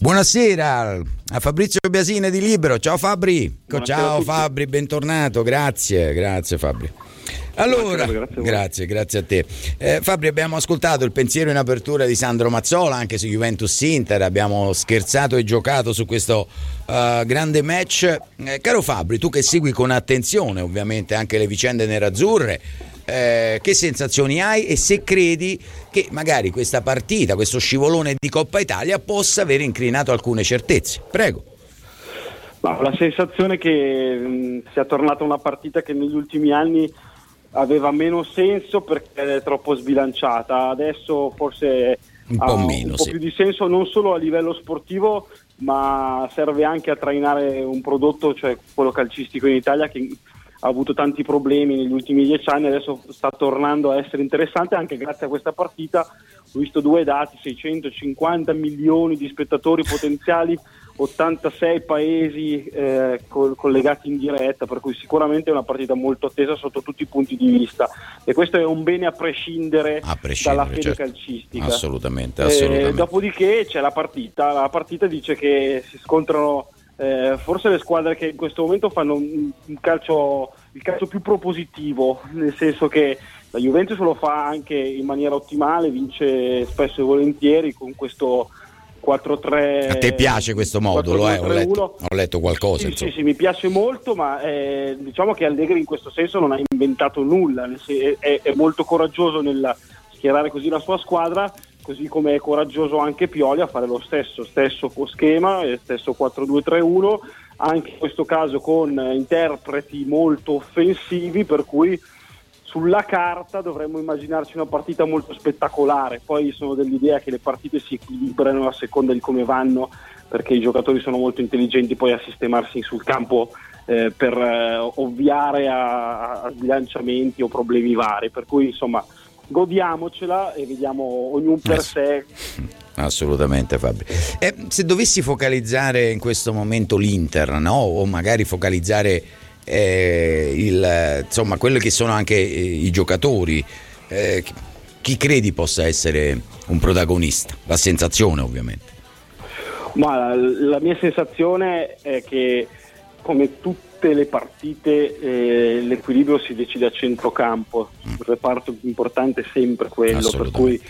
Buonasera a Fabrizio Biasine di Libero. Ciao Fabri. Buonasera Ciao Fabri, bentornato. Grazie, grazie Fabri. Allora, grazie, grazie, grazie, a te. Eh, Fabri, abbiamo ascoltato il pensiero in apertura di Sandro Mazzola anche su Juventus Inter, abbiamo scherzato e giocato su questo uh, grande match. Eh, caro Fabri, tu che segui con attenzione ovviamente anche le vicende nerazzurre, eh, che sensazioni hai e se credi che magari questa partita, questo scivolone di Coppa Italia possa aver inclinato alcune certezze? Prego. Ma la sensazione è che mh, sia tornata una partita che negli ultimi anni aveva meno senso perché è troppo sbilanciata. Adesso forse un po', ha meno, un po sì. più di senso non solo a livello sportivo, ma serve anche a trainare un prodotto, cioè quello calcistico in Italia che ha avuto tanti problemi negli ultimi dieci anni, adesso sta tornando a essere interessante anche grazie a questa partita. Ho visto due dati, 650 milioni di spettatori potenziali 86 paesi eh, col- collegati in diretta, per cui sicuramente è una partita molto attesa sotto tutti i punti di vista e questo è un bene a prescindere, A prescindere, dalla fede certo. calcistica. Assolutamente, Eh, assolutamente. dopodiché c'è la partita, la partita dice che si scontrano eh, forse le squadre che in questo momento fanno un, un calcio, il calcio più propositivo, nel senso che la Juventus lo fa anche in maniera ottimale, vince spesso e volentieri con questo 4-3. A te piace questo modulo, eh? ho, 4-2-3-1. letto, ho letto qualcosa. Sì, sì, sì, mi piace molto, ma eh, diciamo che Allegri in questo senso non ha inventato nulla, è, è molto coraggioso nel schierare così la sua squadra, così come è coraggioso anche Pioli a fare lo stesso, stesso schema, eh, stesso 4-2-3-1, anche in questo caso con eh, interpreti molto offensivi, per cui sulla carta dovremmo immaginarci una partita molto spettacolare, poi sono dell'idea che le partite si equilibrano a seconda di come vanno, perché i giocatori sono molto intelligenti poi a sistemarsi sul campo eh, per eh, ovviare a, a sbilanciamenti o problemi vari, per cui insomma godiamocela e vediamo ognuno per sé Assolutamente Fabri. Eh, se dovessi focalizzare in questo momento l'Inter, no? o magari focalizzare eh, il, insomma, quelli che sono anche eh, i giocatori, eh, chi credi possa essere un protagonista? La sensazione ovviamente. Ma la, la mia sensazione è che come tutte le partite eh, l'equilibrio si decide a centrocampo, il reparto più importante è sempre quello, per cui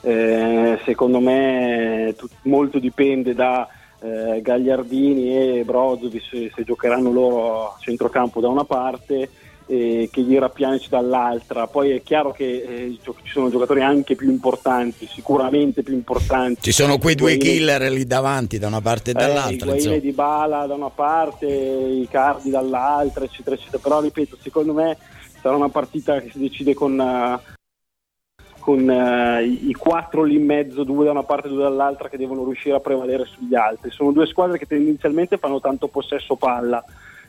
eh, secondo me tut- molto dipende da eh, Gagliardini e Brozovic se, se giocheranno loro a centrocampo da una parte e che gli Pjanic dall'altra. Poi è chiaro che eh, ci sono giocatori anche più importanti, sicuramente più importanti. Ci sono quei due killer lì davanti da una parte e eh, dall'altra. Higuain insomma. e Di Bala da una parte, i Cardi dall'altra, eccetera, eccetera. Però ripeto, secondo me sarà una partita che si decide con, eh, con eh, i i quattro lì in mezzo, due da una parte e due dall'altra, che devono riuscire a prevalere sugli altri. Sono due squadre che tendenzialmente fanno tanto possesso palla.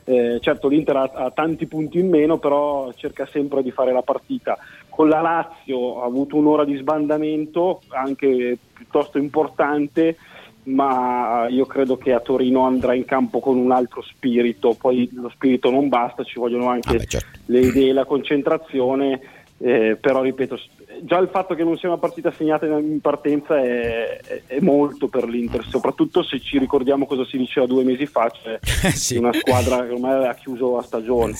Eh, certo l'Inter ha, ha tanti punti in meno, però cerca sempre di fare la partita. Con la Lazio ha avuto un'ora di sbandamento anche piuttosto importante, ma io credo che a Torino andrà in campo con un altro spirito, poi lo spirito non basta, ci vogliono anche le idee e la concentrazione, eh, però ripeto, già il fatto che non sia una partita segnata in- partenza è, è- è molto per l'Inter, soprattutto se ci ricordiamo cosa si diceva due mesi fa, cioè di una squadra che ormai aveva chiuso la stagione.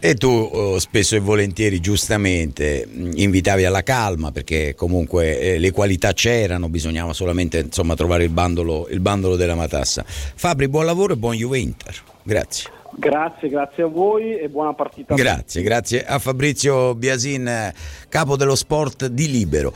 E tu oh, spesso e volentieri, giustamente, invitavi alla calma perché comunque eh, le qualità c'erano, bisognava solamente insomma, trovare il bandolo, il bandolo della matassa. Fabri, buon lavoro e buon Juve Inter. Grazie. Grazie, grazie a voi e buona partita. Grazie, grazie a Fabrizio Biasin, capo dello sport di Libero.